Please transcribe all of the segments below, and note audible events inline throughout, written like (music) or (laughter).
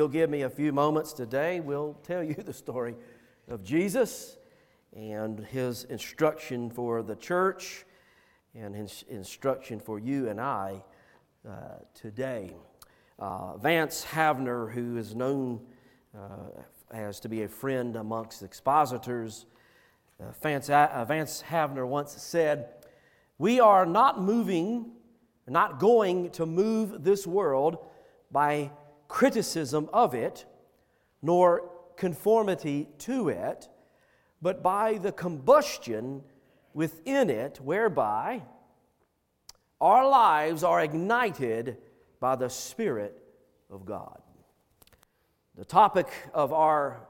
you'll give me a few moments today, we'll tell you (laughs) the story of Jesus and his instruction for the church and his instruction for you and I uh, today. Uh, Vance Havner, who is known uh, as to be a friend amongst expositors, uh, Vance, uh, Vance Havner once said, We are not moving, not going to move this world by criticism of it, nor conformity to it, but by the combustion within it, whereby our lives are ignited by the Spirit of God. The topic of our,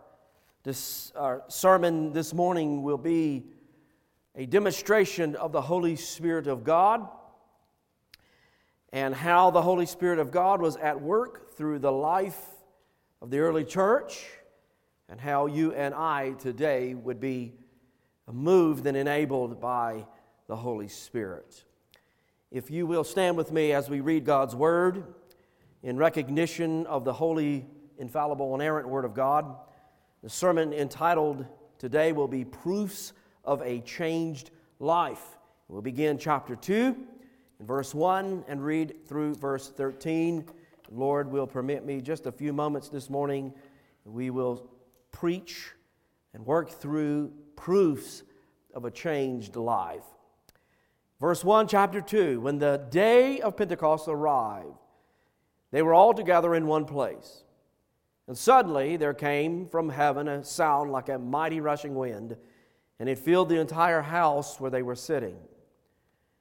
this, our sermon this morning will be a demonstration of the Holy Spirit of God and how the Holy Spirit of God was at work through the life of the early church, and how you and I today would be moved and enabled by the Holy Spirit. If you will stand with me as we read God's Word in recognition of the holy, infallible, and inerrant Word of God, the sermon entitled today will be Proofs of a Changed Life. We'll begin chapter 2 in verse 1 and read through verse 13. Lord will permit me just a few moments this morning. We will preach and work through proofs of a changed life. Verse 1, chapter 2 When the day of Pentecost arrived, they were all together in one place. And suddenly there came from heaven a sound like a mighty rushing wind, and it filled the entire house where they were sitting.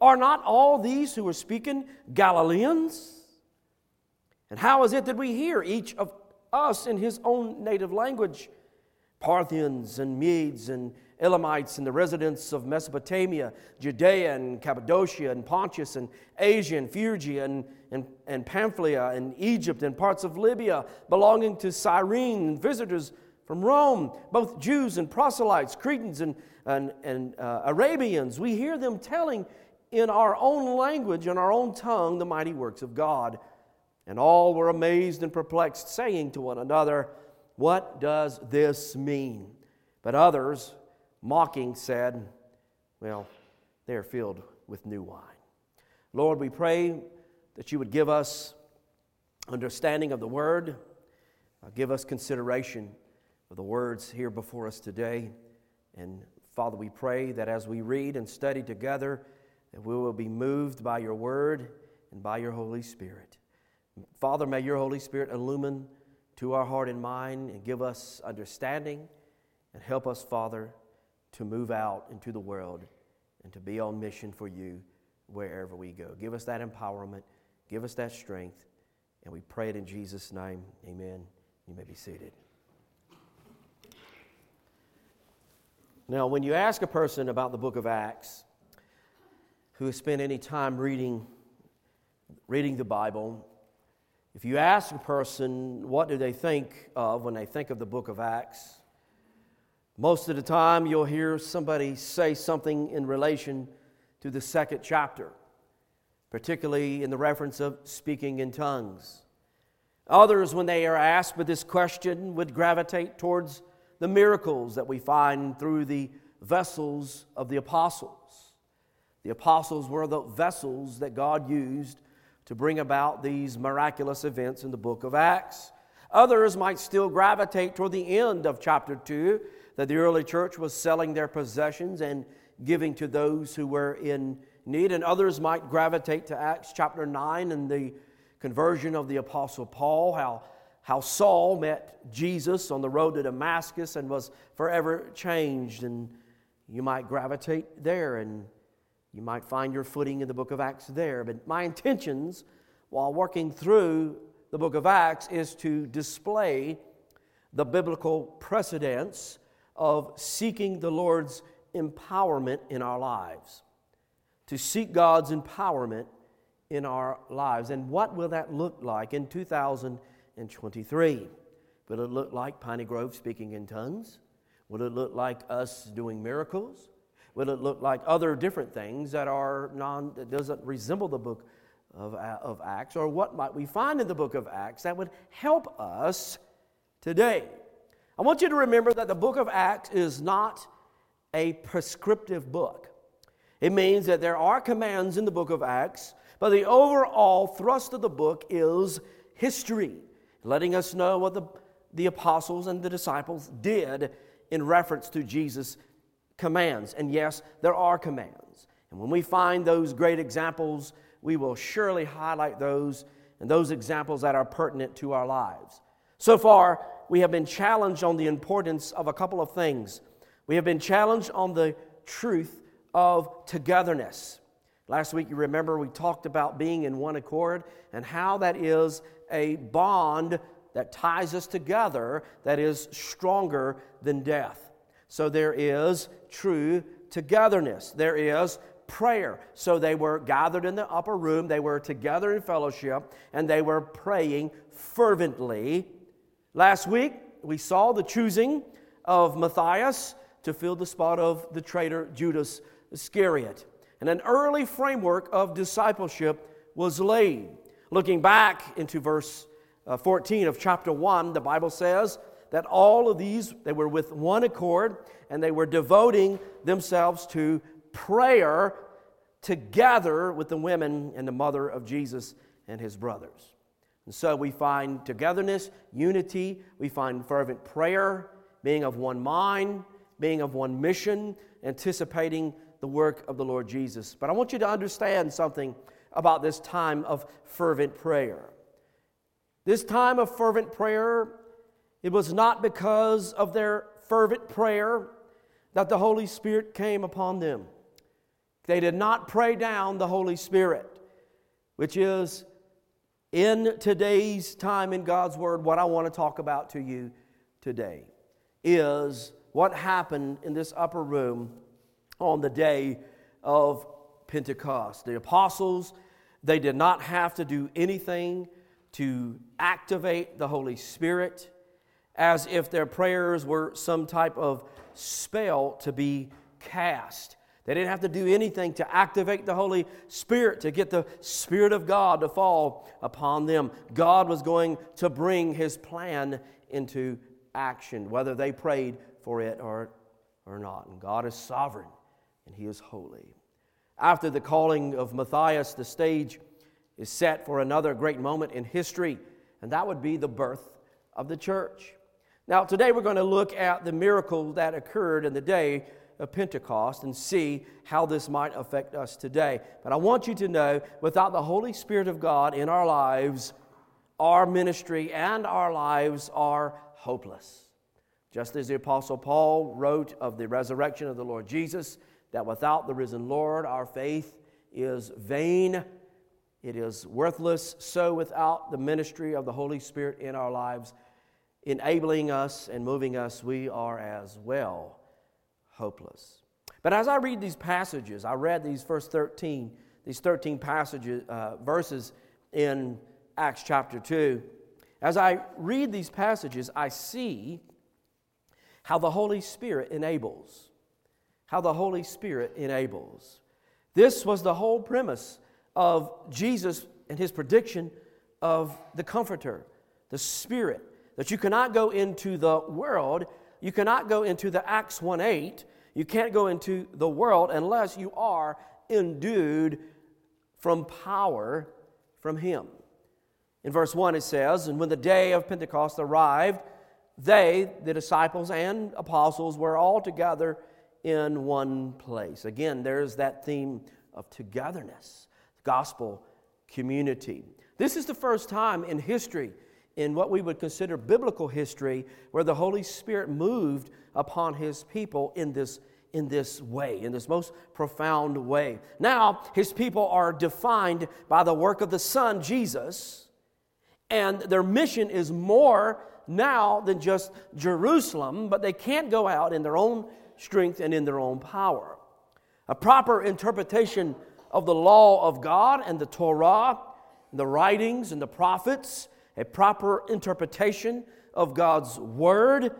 are not all these who are speaking Galileans? And how is it that we hear each of us in his own native language? Parthians and Medes and Elamites and the residents of Mesopotamia, Judea and Cappadocia and Pontus and Asia and Phrygia and, and, and Pamphylia and Egypt and parts of Libya belonging to Cyrene and visitors from Rome, both Jews and proselytes, Cretans and, and, and uh, Arabians. We hear them telling in our own language, in our own tongue, the mighty works of God. And all were amazed and perplexed, saying to one another, What does this mean? But others, mocking, said, Well, they are filled with new wine. Lord, we pray that you would give us understanding of the word, uh, give us consideration of the words here before us today. And Father, we pray that as we read and study together, that we will be moved by your word and by your Holy Spirit. Father, may your Holy Spirit illumine to our heart and mind and give us understanding and help us, Father, to move out into the world and to be on mission for you wherever we go. Give us that empowerment, give us that strength, and we pray it in Jesus' name. Amen. You may be seated. Now, when you ask a person about the book of Acts, who has spent any time reading, reading the Bible, if you ask a person what do they think of when they think of the book of Acts, most of the time you'll hear somebody say something in relation to the second chapter, particularly in the reference of speaking in tongues. Others, when they are asked with this question, would gravitate towards the miracles that we find through the vessels of the apostles. The apostles were the vessels that God used to bring about these miraculous events in the book of Acts. Others might still gravitate toward the end of chapter 2 that the early church was selling their possessions and giving to those who were in need. And others might gravitate to Acts chapter 9 and the conversion of the apostle Paul, how, how Saul met Jesus on the road to Damascus and was forever changed. And you might gravitate there and you might find your footing in the book of Acts there, but my intentions while working through the book of Acts is to display the biblical precedence of seeking the Lord's empowerment in our lives. To seek God's empowerment in our lives. And what will that look like in 2023? Will it look like Piney Grove speaking in tongues? Will it look like us doing miracles? Will it look like other different things that are non that doesn't resemble the book of, of Acts? Or what might we find in the book of Acts that would help us today? I want you to remember that the book of Acts is not a prescriptive book. It means that there are commands in the book of Acts, but the overall thrust of the book is history, letting us know what the, the apostles and the disciples did in reference to Jesus' commands. And yes, there are commands. And when we find those great examples, we will surely highlight those and those examples that are pertinent to our lives. So far, we have been challenged on the importance of a couple of things. We have been challenged on the truth of togetherness. Last week, you remember we talked about being in one accord and how that is a bond that ties us together that is stronger than death. So there is true togetherness. There is prayer. So they were gathered in the upper room, they were together in fellowship, and they were praying fervently. Last week, we saw the choosing of Matthias to fill the spot of the traitor Judas Iscariot. And an early framework of discipleship was laid. Looking back into verse uh, 14 of chapter 1, the Bible says that all of these, they were with one accord and they were devoting themselves to prayer together with the women and the mother of Jesus and his brothers. And so we find togetherness, unity, we find fervent prayer, being of one mind, being of one mission, anticipating the work of the Lord Jesus. But I want you to understand something about this time of fervent prayer. This time of fervent prayer, it was not because of their fervent prayer that the Holy Spirit came upon them. They did not pray down the Holy Spirit, which is in today's time in God's Word, what I want to talk about to you today is what happened in this upper room on the day of Pentecost. The apostles, they did not have to do anything to activate the Holy Spirit as if their prayers were some type of spell to be cast. They didn't have to do anything to activate the Holy Spirit, to get the Spirit of God to fall upon them. God was going to bring His plan into action, whether they prayed for it or, or not. And God is sovereign and He is holy. After the calling of Matthias, the stage is set for another great moment in history, and that would be the birth of the church. Now, today we're going to look at the miracle that occurred in the day of Pentecost and see how this might affect us today. But I want you to know without the Holy Spirit of God in our lives, our ministry and our lives are hopeless. Just as the Apostle Paul wrote of the resurrection of the Lord Jesus, that without the risen Lord, our faith is vain it is worthless. So, without the ministry of the Holy Spirit in our lives, enabling us and moving us, we are as well hopeless. But as I read these passages, I read these first 13, these 13 passages, uh, verses in Acts chapter 2. As I read these passages, I see how the Holy Spirit enables. How the Holy Spirit enables. This was the whole premise of Jesus and his prediction of the Comforter, the Spirit, that you cannot go into the world, you cannot go into the Acts 1 8, you can't go into the world unless you are endued from power from him. In verse 1, it says, And when the day of Pentecost arrived, they, the disciples and apostles, were all together in one place. Again, there's that theme of togetherness gospel community. This is the first time in history, in what we would consider biblical history, where the Holy Spirit moved upon his people in this, in this way, in this most profound way. Now, his people are defined by the work of the Son, Jesus, and their mission is more now than just Jerusalem, but they can't go out in their own strength and in their own power. A proper interpretation of the law of God and the Torah, the writings and the prophets, a proper interpretation of God's word,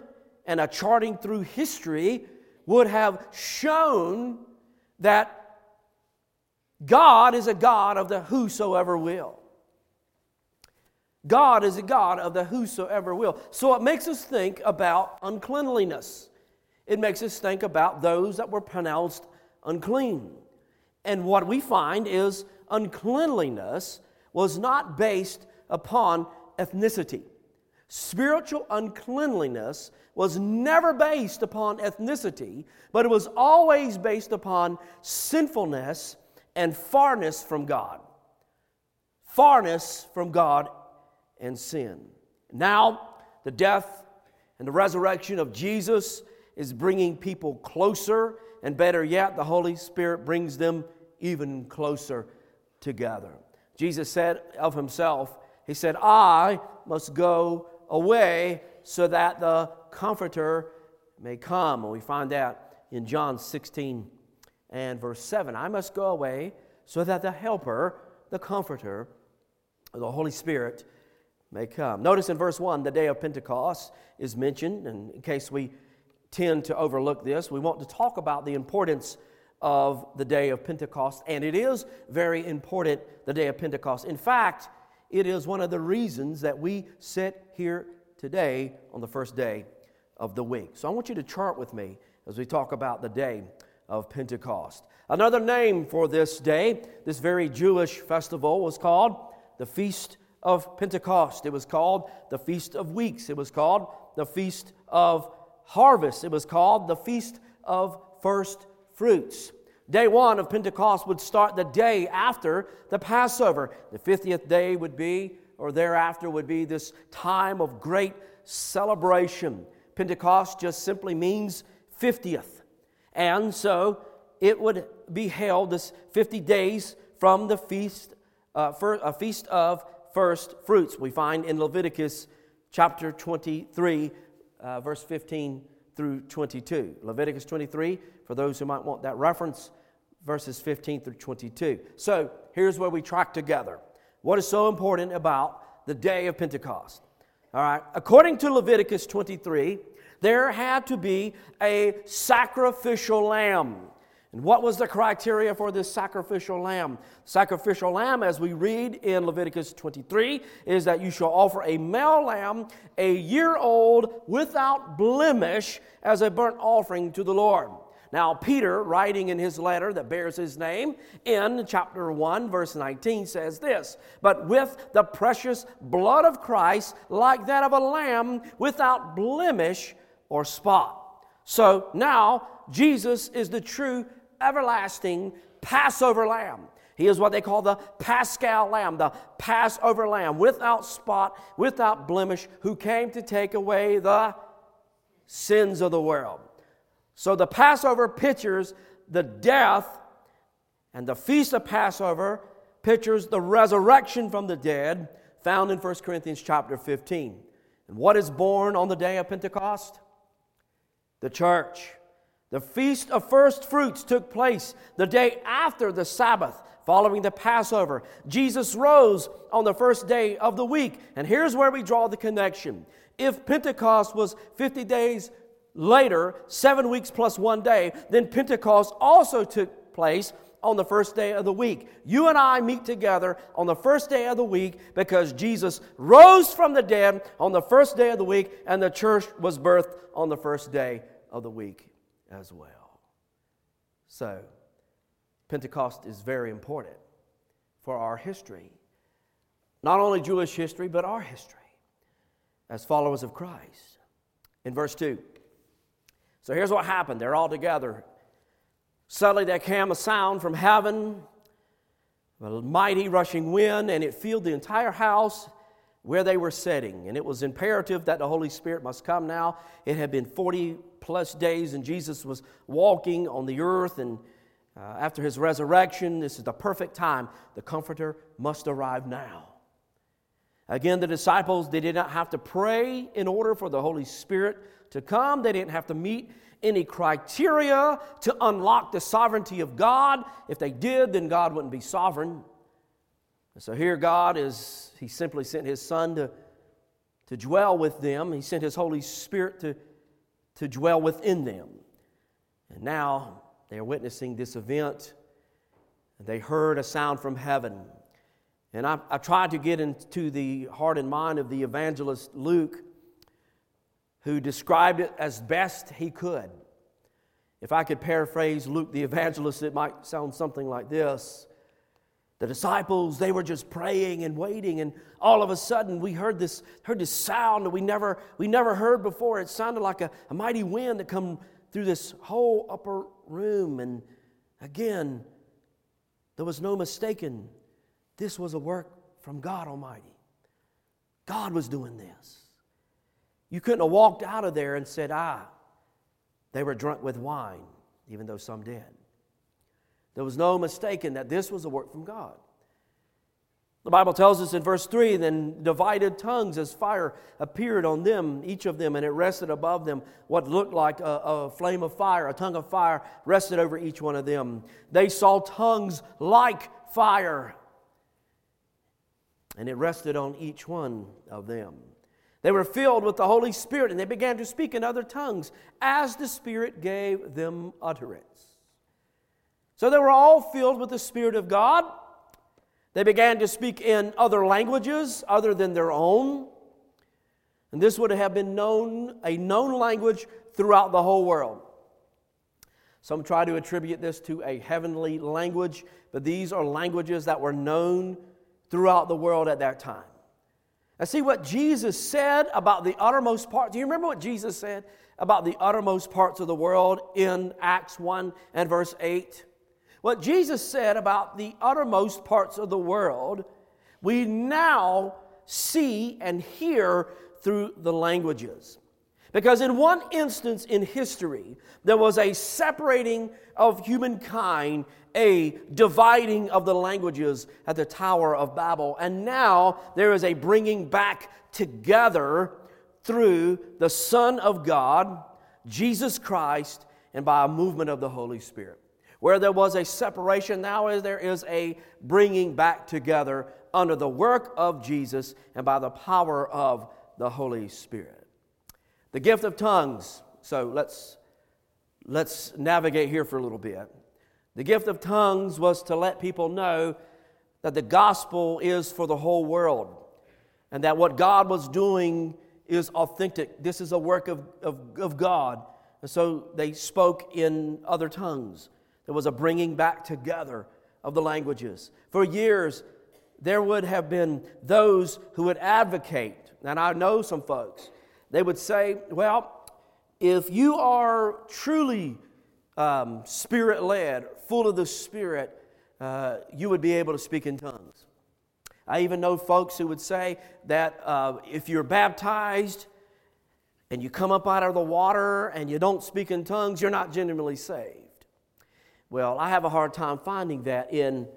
and a charting through history would have shown that God is a God of the whosoever will. God is a God of the whosoever will. So it makes us think about uncleanliness. It makes us think about those that were pronounced unclean. And what we find is uncleanliness was not based upon ethnicity. Spiritual uncleanliness was never based upon ethnicity, but it was always based upon sinfulness and farness from God. Farness from God and sin. Now, the death and the resurrection of Jesus is bringing people closer, and better yet, the Holy Spirit brings them even closer together. Jesus said of himself, He said, I must go away so that the Comforter may come. And we find that in John 16 and verse 7. I must go away so that the Helper, the Comforter, the Holy Spirit, may come. Notice in verse 1, the day of Pentecost is mentioned, and in case we tend to overlook this, we want to talk about the importance of the day of Pentecost, and it is very important, the day of Pentecost. In fact, it is one of the reasons that we sit here today on the first day of the week. So I want you to chart with me as we talk about the day of Pentecost. Another name for this day, this very Jewish festival, was called the Feast of Pentecost. It was called the Feast of Weeks. It was called the Feast of Harvest. It was called the Feast of First Fruits. Day one of Pentecost would start the day after the Passover. The 50th day would be, or thereafter, would be this time of great celebration. Pentecost just simply means 50th. And so it would be held this 50 days from the feast, uh, for, a feast of first fruits. We find in Leviticus chapter 23, uh, verse 15 through 22. Leviticus 23, for those who might want that reference, verses 15 through 22. So here's where we track together. What is so important about the day of Pentecost? All right, according to Leviticus 23, there had to be a sacrificial lamb. And what was the criteria for this sacrificial lamb? Sacrificial lamb, as we read in Leviticus 23, is that you shall offer a male lamb, a year old, without blemish, as a burnt offering to the Lord. Now, Peter, writing in his letter that bears his name in chapter 1, verse 19, says this But with the precious blood of Christ, like that of a lamb, without blemish or spot. So now, Jesus is the true, everlasting Passover lamb. He is what they call the Paschal Lamb, the Passover Lamb, without spot, without blemish, who came to take away the sins of the world. So the Passover pictures the death, and the Feast of Passover pictures the resurrection from the dead, found in 1 Corinthians chapter 15. And what is born on the day of Pentecost? The church. The Feast of First Fruits took place the day after the Sabbath, following the Passover. Jesus rose on the first day of the week. And here's where we draw the connection. If Pentecost was 50 days later, seven weeks plus one day, then Pentecost also took place on the first day of the week. You and I meet together on the first day of the week because Jesus rose from the dead on the first day of the week, and the church was birthed on the first day of the week as well. So, Pentecost is very important for our history. Not only Jewish history, but our history as followers of Christ. In verse 2, so here's what happened. They're all together. Suddenly there came a sound from heaven, a mighty rushing wind, and it filled the entire house where they were sitting. And it was imperative that the Holy Spirit must come now. It had been 40 plus days, and Jesus was walking on the earth. And uh, after his resurrection, this is the perfect time. The Comforter must arrive now. Again, the disciples, they did not have to pray in order for the Holy Spirit to come. They didn't have to meet any criteria to unlock the sovereignty of God. If they did, then God wouldn't be sovereign. And so here God is, He simply sent His Son to, to dwell with them. He sent His Holy Spirit to, to dwell within them. And now they are witnessing this event. And they heard a sound from heaven. And I, I tried to get into the heart and mind of the evangelist Luke, who described it as best he could. If I could paraphrase Luke the evangelist, it might sound something like this. The disciples, they were just praying and waiting, and all of a sudden we heard this, heard this sound that we never, we never heard before. It sounded like a, a mighty wind that come through this whole upper room. And again, there was no mistaking this was a work from God Almighty. God was doing this. You couldn't have walked out of there and said, ah, they were drunk with wine, even though some did. There was no mistaking that this was a work from God. The Bible tells us in verse 3 then divided tongues as fire appeared on them, each of them, and it rested above them. What looked like a, a, flame of fire, a tongue of fire, rested over each one of them. They saw tongues like fire and it rested on each one of them. They were filled with the Holy Spirit, and they began to speak in other tongues as the Spirit gave them utterance. So they were all filled with the Spirit of God. They began to speak in other languages other than their own. And this would have been known, a known language throughout the whole world. Some try to attribute this to a heavenly language, but these are languages that were known throughout the world at that time. And see what Jesus said about the uttermost part. Do you remember what Jesus said about the uttermost parts of the world in Acts 1 and verse 8? What Jesus said about the uttermost parts of the world, we now see and hear through the languages. Because in one instance in history, there was a separating of humankind a dividing of the languages at the Tower of Babel. And now there is a bringing back together through the Son of God, Jesus Christ, and by a movement of the Holy Spirit. Where there was a separation, now there is a bringing back together under the work of Jesus and by the power of the Holy Spirit. The gift of tongues. So let's let's navigate here for a little bit. The gift of tongues was to let people know that the gospel is for the whole world and that what God was doing is authentic. This is a work of, of, of God. And so they spoke in other tongues. There was a bringing back together of the languages. For years, there would have been those who would advocate, and I know some folks, they would say, well, if you are truly um, spirit led, full of the Spirit, uh, you would be able to speak in tongues. I even know folks who would say that uh, if you're baptized and you come up out of the water and you don't speak in tongues, you're not genuinely saved. Well, I have a hard time finding that in,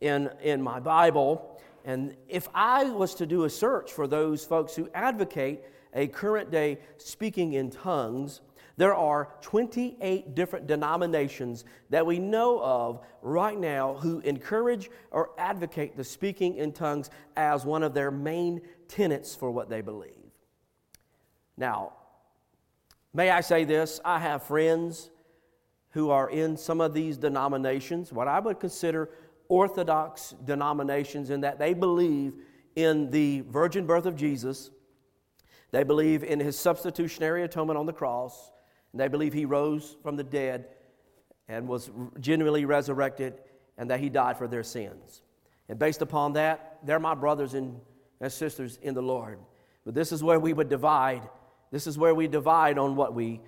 in, in my Bible. And if I was to do a search for those folks who advocate a current day speaking in tongues, there are 28 different denominations that we know of right now who encourage or advocate the speaking in tongues as one of their main tenets for what they believe. Now, may I say this? I have friends who are in some of these denominations, what I would consider orthodox denominations, in that they believe in the virgin birth of Jesus. They believe in his substitutionary atonement on the cross. And they believe he rose from the dead and was genuinely resurrected and that he died for their sins. And based upon that, they're my brothers and sisters in the Lord. But this is where we would divide. This is where we divide on what we,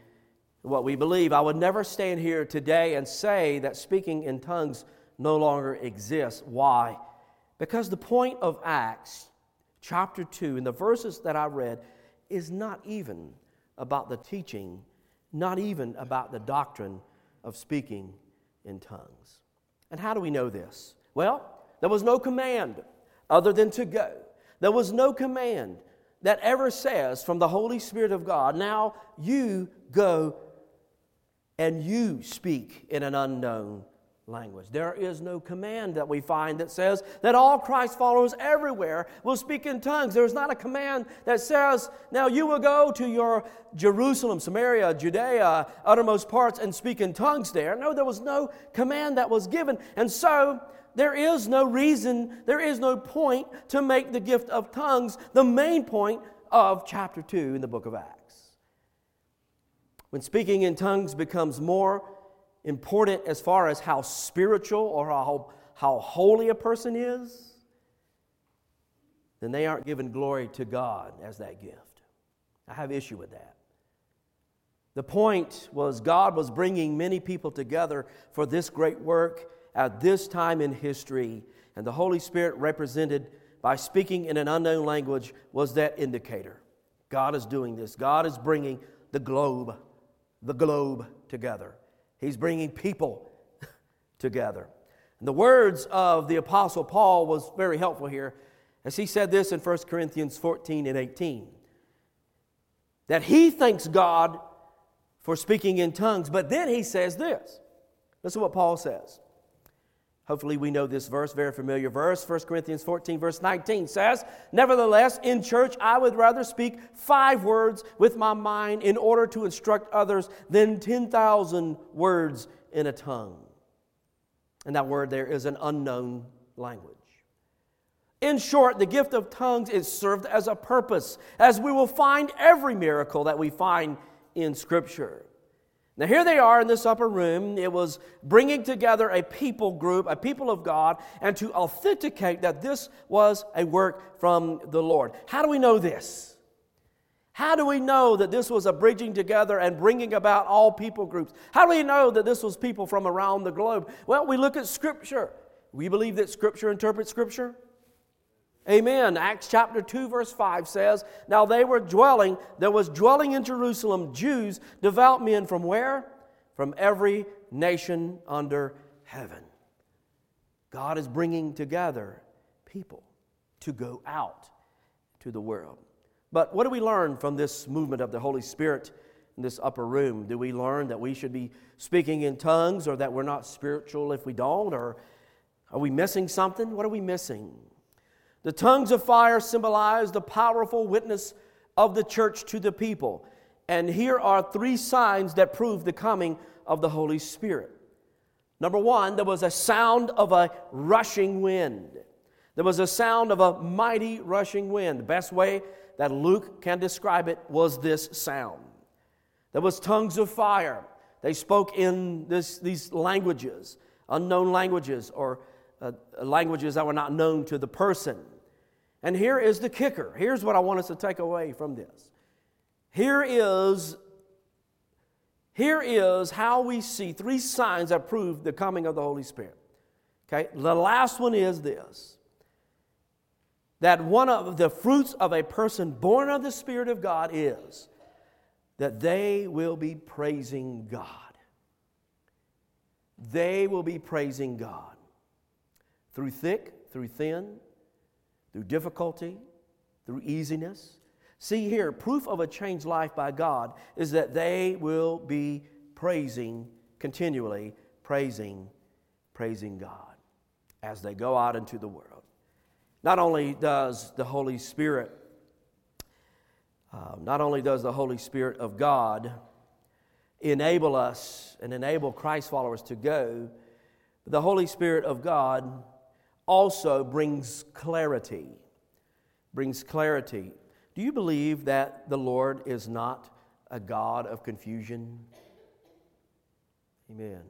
what we believe. I would never stand here today and say that speaking in tongues no longer exists. Why? Because the point of Acts, chapter 2, in the verses that I read, is not even about the teaching not even about the doctrine of speaking in tongues. And how do we know this? Well, there was no command other than to go. There was no command that ever says from the Holy Spirit of God, now you go and you speak in an unknown language. There is no command that we find that says that all Christ followers everywhere will speak in tongues. There's not a command that says, now you will go to your Jerusalem, Samaria, Judea, uttermost parts and speak in tongues there. No, there was no command that was given. And so there is no reason, there is no point to make the gift of tongues the main point of chapter 2 in the book of Acts. When speaking in tongues becomes more important as far as how spiritual or how, how holy a person is, then they aren't giving glory to God as that gift. I have issue with that. The point was God was bringing many people together for this great work at this time in history, and the Holy Spirit represented by speaking in an unknown language was that indicator. God is doing this. God is bringing the globe, the globe together. He's bringing people (laughs) together. And the words of the Apostle Paul was very helpful here as he said this in 1 Corinthians 14 and 18 that he thanks God for speaking in tongues, but then he says this. Listen to what Paul says. Hopefully, we know this verse, very familiar verse. 1 Corinthians 14, verse 19 says, Nevertheless, in church, I would rather speak five words with my mind in order to instruct others than 10,000 words in a tongue. And that word there is an unknown language. In short, the gift of tongues is served as a purpose, as we will find every miracle that we find in Scripture. Now, here they are in this upper room. It was bringing together a people group, a people of God, and to authenticate that this was a work from the Lord. How do we know this? How do we know that this was a bridging together and bringing about all people groups? How do we know that this was people from around the globe? Well, we look at Scripture. We believe that Scripture interprets Scripture. Amen. Acts chapter 2, verse 5 says, Now they were dwelling, there was dwelling in Jerusalem Jews, devout men from where? From every nation under heaven. God is bringing together people to go out to the world. But what do we learn from this movement of the Holy Spirit in this upper room? Do we learn that we should be speaking in tongues or that we're not spiritual if we don't? Or are we missing something? What are we missing? The tongues of fire symbolize the powerful witness of the church to the people. And here are three signs that prove the coming of the Holy Spirit. Number one, there was a sound of a rushing wind. There was a sound of a mighty rushing wind. The best way that Luke can describe it was this sound. There was tongues of fire. They spoke in this, these languages, unknown languages, or uh, languages that were not known to the person. And here is the kicker. Here's what I want us to take away from this. Here is here is how we see three signs that prove the coming of the Holy Spirit. Okay? The last one is this that one of the fruits of a person born of the Spirit of God is that they will be praising God. They will be praising God through thick, through thin, through difficulty, through easiness. See here, proof of a changed life by God is that they will be praising, continually praising, praising God as they go out into the world. Not only does the Holy Spirit, uh, not only does the Holy Spirit of God enable us and enable Christ followers to go, but the Holy Spirit of God also brings clarity. Brings clarity. Do you believe that the Lord is not a God of confusion? Amen.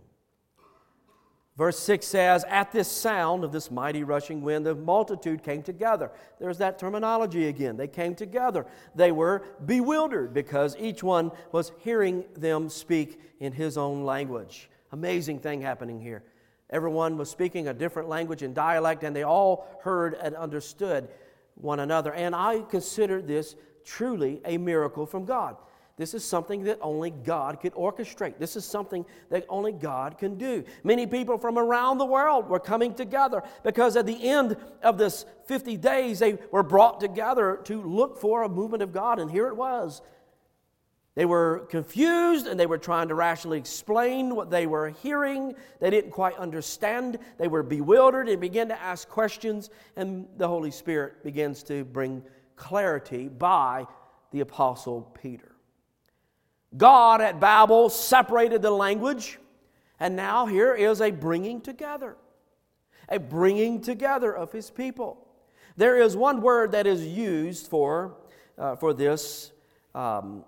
Verse 6 says, At this sound of this mighty rushing wind, the multitude came together. There's that terminology again. They came together. They were bewildered because each one was hearing them speak in his own language. Amazing thing happening here. Everyone was speaking a different language and dialect, and they all heard and understood one another. And I consider this truly a miracle from God. This is something that only God could orchestrate. This is something that only God can do. Many people from around the world were coming together because at the end of this 50 days, they were brought together to look for a movement of God, and here it was. They were confused and they were trying to rationally explain what they were hearing. They didn't quite understand. They were bewildered and began to ask questions, and the Holy Spirit begins to bring clarity by the Apostle Peter. God at Babel separated the language, and now here is a bringing together, a bringing together of his people. There is one word that is used for, uh, for this. Um,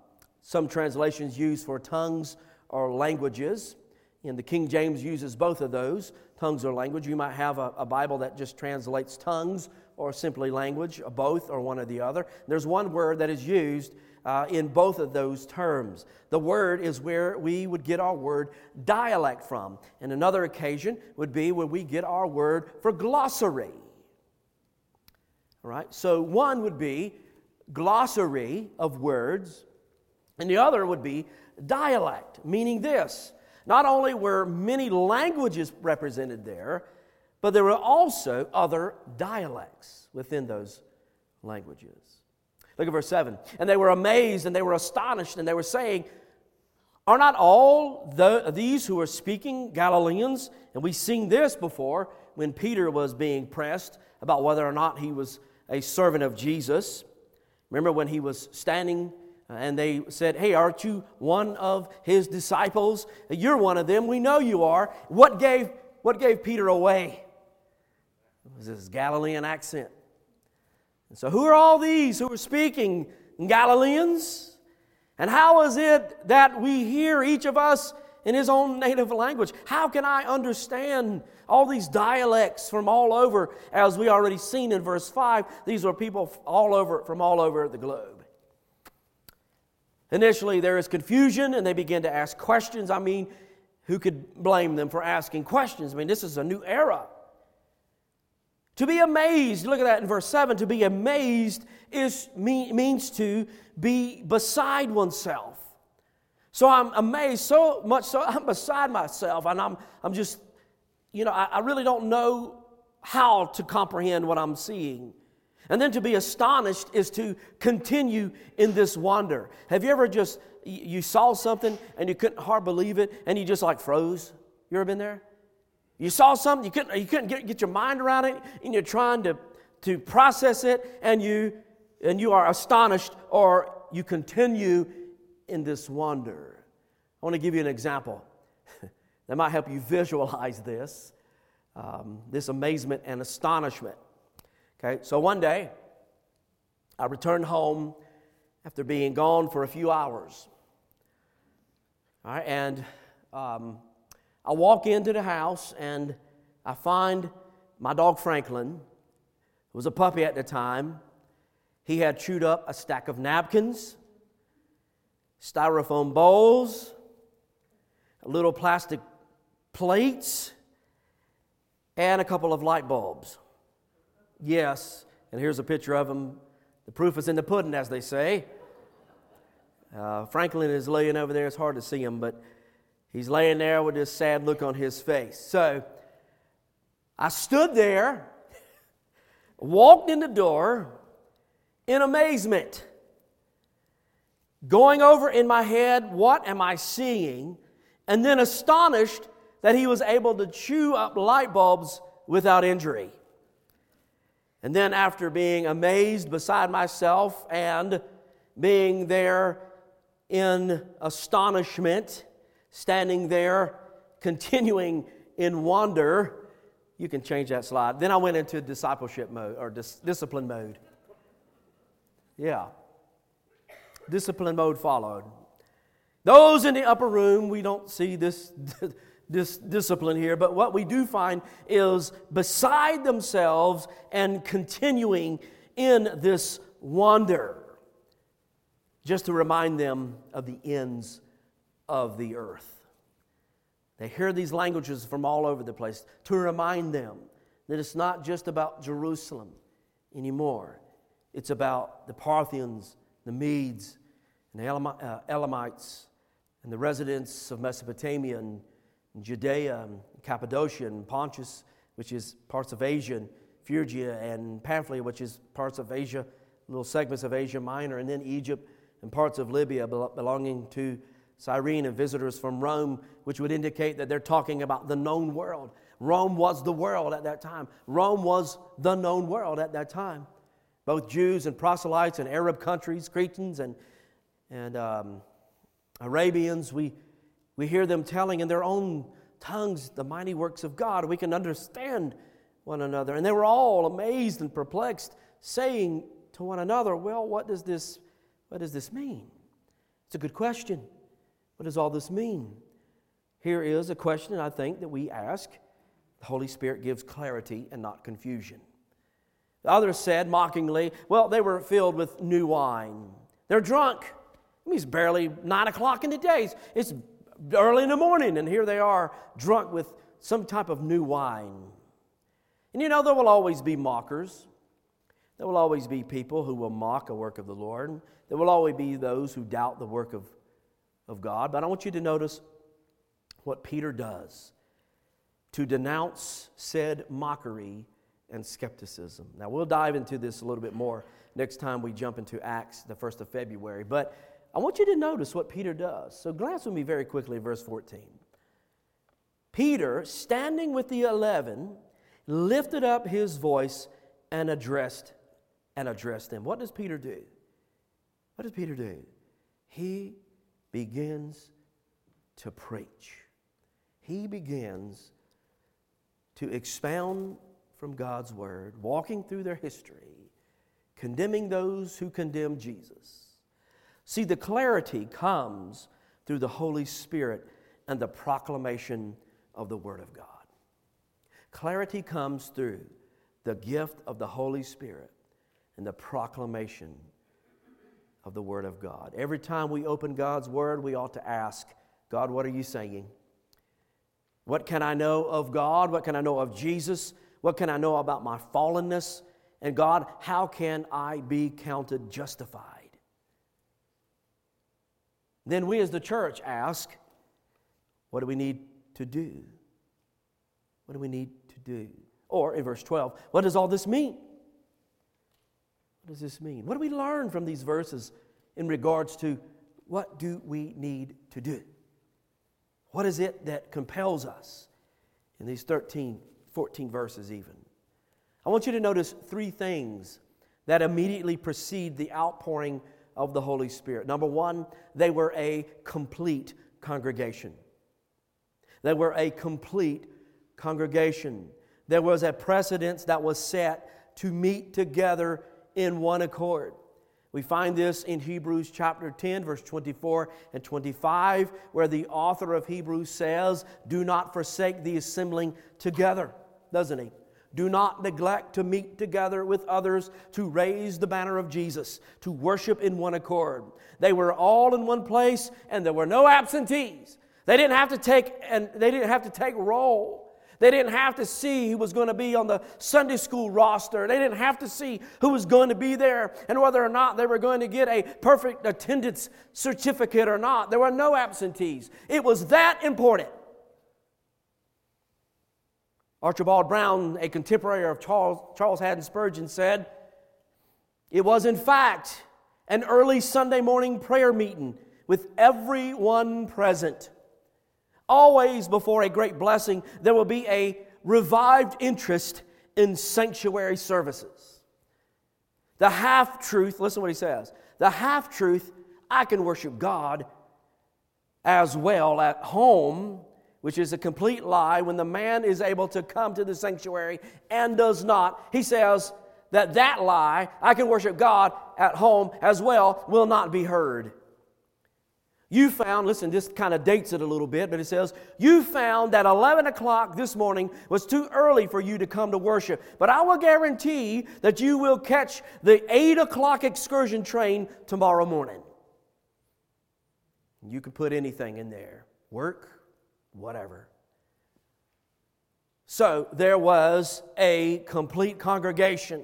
some translations use for tongues or languages. And the King James uses both of those, tongues or language. You might have a, a Bible that just translates tongues or simply language, or both or one or the other. There's one word that is used uh, in both of those terms. The word is where we would get our word dialect from. And another occasion would be where we get our word for glossary. All right? So one would be glossary of words, and the other would be dialect, meaning this. Not only were many languages represented there, but there were also other dialects within those languages. Look at verse 7. And they were amazed and they were astonished and they were saying, Are not all the, these who are speaking Galileans? And we've seen this before when Peter was being pressed about whether or not he was a servant of Jesus. Remember when he was standing and they said, Hey, aren't you one of his disciples? You're one of them. We know you are. What gave, what gave Peter away? It was his Galilean accent. And so, who are all these who are speaking? Galileans? And how is it that we hear each of us in his own native language? How can I understand all these dialects from all over? As we already seen in verse 5, these are people all over from all over the globe. Initially, there is confusion and they begin to ask questions. I mean, who could blame them for asking questions? I mean, this is a new era. To be amazed, look at that in verse 7. To be amazed is, means to be beside oneself. So I'm amazed so much so (laughs) I'm beside myself and I'm, I'm just, you know, I, I really don't know how to comprehend what I'm seeing. And then to be astonished is to continue in this wonder. Have you ever just, you saw something and you couldn't hard believe it and you just like froze? You ever been there? You saw something, you couldn't, you couldn't get, get your mind around it, and you're trying to, to process it, and you, and you are astonished, or you continue in this wonder. I want to give you an example (laughs) that might help you visualize this um, this amazement and astonishment. Okay, so one day, I returned home after being gone for a few hours. All right, and um, I walk into the house and I find my dog Franklin, who was a puppy at the time. He had chewed up a stack of napkins, styrofoam bowls, little plastic plates, and a couple of light bulbs. Yes, and here's a picture of him. The proof is in the pudding, as they say. Uh, Franklin is laying over there. It's hard to see him, but He's laying there with this sad look on his face. So I stood there, walked in the door in amazement, going over in my head, what am I seeing? And then astonished that he was able to chew up light bulbs without injury. And then, after being amazed beside myself and being there in astonishment, standing there, continuing in wonder. You can change that slide. Then I went into discipleship mode or dis- discipline mode. Yeah. Discipline mode followed. Those in the upper room, we don't see this, (laughs) this discipline here, but what we do find is beside themselves and continuing in this wonder, just to remind them of the ends of the earth. They hear these languages from all over the place to remind them that it's not just about Jerusalem anymore. It's about the Parthians, the Medes, and the uh, Elamites and the residents of Mesopotamia and Judea and Cappadocia and Pontus, which is parts of Asia, and Phrygia and Pamphylia, which is parts of Asia, little segments of Asia Minor, and then Egypt and parts of Libya belonging to Cyrene and visitors from Rome, which would indicate that they're talking about the known world. Rome was the world at that time. Rome was the known world at that time. Both Jews and proselytes and Arab countries, Cretans and, and um, Arabians, we, we hear them telling in their own tongues the mighty works of God. We can understand one another. And they were all amazed and perplexed, saying to one another, Well, what does this, what does this mean? It's a good question. What does all this mean? Here is a question I think that we ask. The Holy Spirit gives clarity and not confusion. The others said mockingly, Well, they were filled with new wine. They're drunk. I mean, it's barely nine o'clock in the day. It's early in the morning, and here they are drunk with some type of new wine. And you know, there will always be mockers. There will always be people who will mock a work of the Lord. There will always be those who doubt the work of, of God. But I want you to notice what Peter does to denounce said mockery and skepticism. Now, we'll dive into this a little bit more next time we jump into Acts, the 1st of February. But I want you to notice what Peter does. So, glance with me very quickly, verse 14. Peter, standing with the eleven, lifted up his voice and addressed and addressed them. What does Peter do? What does Peter do? He begins to preach. He begins to expound from God's word, walking through their history, condemning those who condemn Jesus. See, the clarity comes through the Holy Spirit and the proclamation of the Word of God. Clarity comes through the gift of the Holy Spirit and the proclamation of the Word of God. Every time we open God's Word, we ought to ask, God, what are you saying? What can I know of God? What can I know of Jesus? What can I know about my fallenness? And God, how can I be counted justified? Then we as the church ask, what do we need to do? What do we need to do? Or in verse 12, what does all this mean? What does this mean? What do we learn from these verses in regards to what do we need to do? What is it that compels us in these 13, 14 verses, even? I want you to notice three things that immediately precede the outpouring of the Holy Spirit. Number one, they were a complete congregation. They were a complete congregation. There was a precedence that was set to meet together in one accord. We find this in Hebrews chapter 10, verse 24 and 25, where the author of Hebrews says, Do not forsake the assembling together, doesn't he? Do not neglect to meet together with others to raise the banner of Jesus, to worship in one accord. They were all in one place and there were no absentees. They didn't have to take and they didn't have to take roll. They didn't have to see who was going to be on the Sunday school roster. They didn't have to see who was going to be there and whether or not they were going to get a perfect attendance certificate or not. There were no absentees. It was that important. Archibald Brown, a contemporary of Charles, Charles Haddon Spurgeon, said, It was, in fact, an early Sunday morning prayer meeting with everyone present. Always before a great blessing, there will be a revived interest in sanctuary services. The half truth, listen what he says the half truth, I can worship God as well at home, which is a complete lie when the man is able to come to the sanctuary and does not. He says that that lie, I can worship God at home as well, will not be heard. You found, listen, this kind of dates it a little bit, but it says, You found that 11 o'clock this morning was too early for you to come to worship. But I will guarantee that you will catch the 8 o'clock excursion train tomorrow morning. You could put anything in there work, whatever. So there was a complete congregation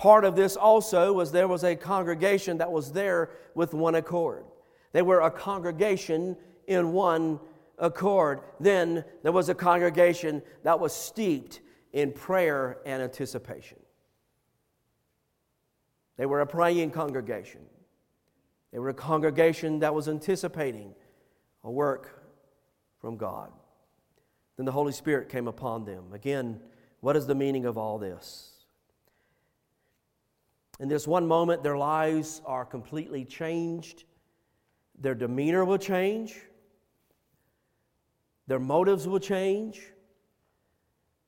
Part of this also was there was a congregation that was there with one accord. They were a congregation in one accord. Then there was a congregation that was steeped in prayer and anticipation. They were a praying congregation. They were a congregation that was anticipating a work from God. Then the Holy Spirit came upon them. Again, what is the meaning of all this? In this one moment, their lives are completely changed. Their demeanor will change. Their motives will change.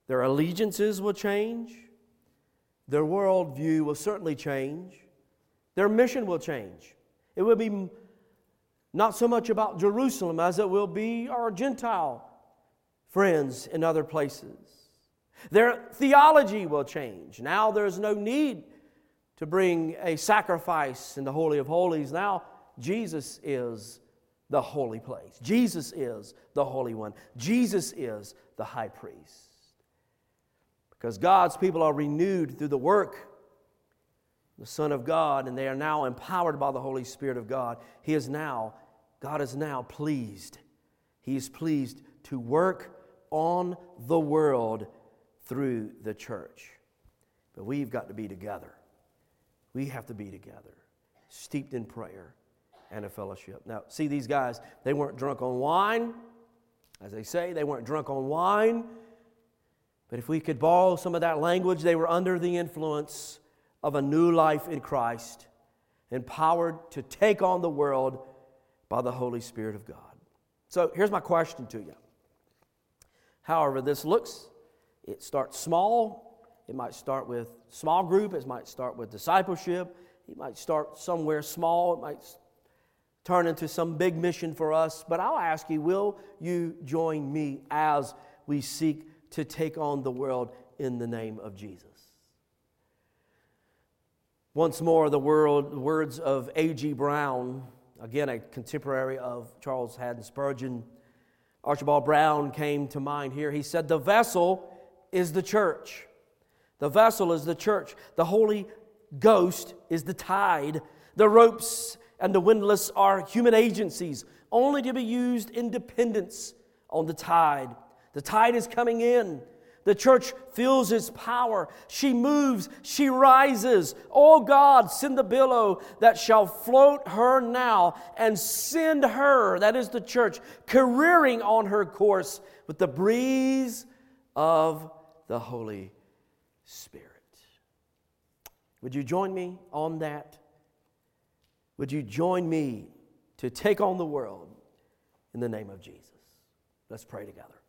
Their allegiances will change. Their worldview will certainly change. Their mission will change. It will be not so much about Jerusalem as it will be our Gentile friends in other places. Their theology will change. Now there's no need to bring a sacrifice in the Holy of Holies. Now Jesus is the holy place. Jesus is the Holy One. Jesus is the high priest. Because God's people are renewed through the work the Son of God, and they are now empowered by the Holy Spirit of God. He is now, God is now pleased. He is pleased to work on the world through the church. But we've got to be together. We have to be together, steeped in prayer and a fellowship. Now, see, these guys, they weren't drunk on wine. As they say, they weren't drunk on wine. But if we could borrow some of that language, they were under the influence of a new life in Christ, empowered to take on the world by the Holy Spirit of God. So here's my question to you. However, this looks, it starts small. It might start with small group, it might start with discipleship, it might start somewhere small, it might turn into some big mission for us. But I'll ask you, will you join me as we seek to take on the world in the name of Jesus? Once more, the world, words of A.G. Brown, again a contemporary of Charles Haddon Spurgeon. Archibald Brown came to mind here. He said, The vessel is the church. The vessel is the church. The Holy Ghost is the tide. The ropes and the windlass are human agencies, only to be used in dependence on the tide. The tide is coming in. The church feels its power. She moves, she rises. Oh God, send the billow that shall float her now and send her, that is the church, careering on her course with the breeze of the Holy Spirit. Would you join me on that? Would you join me to take on the world in the name of Jesus? Let's pray together.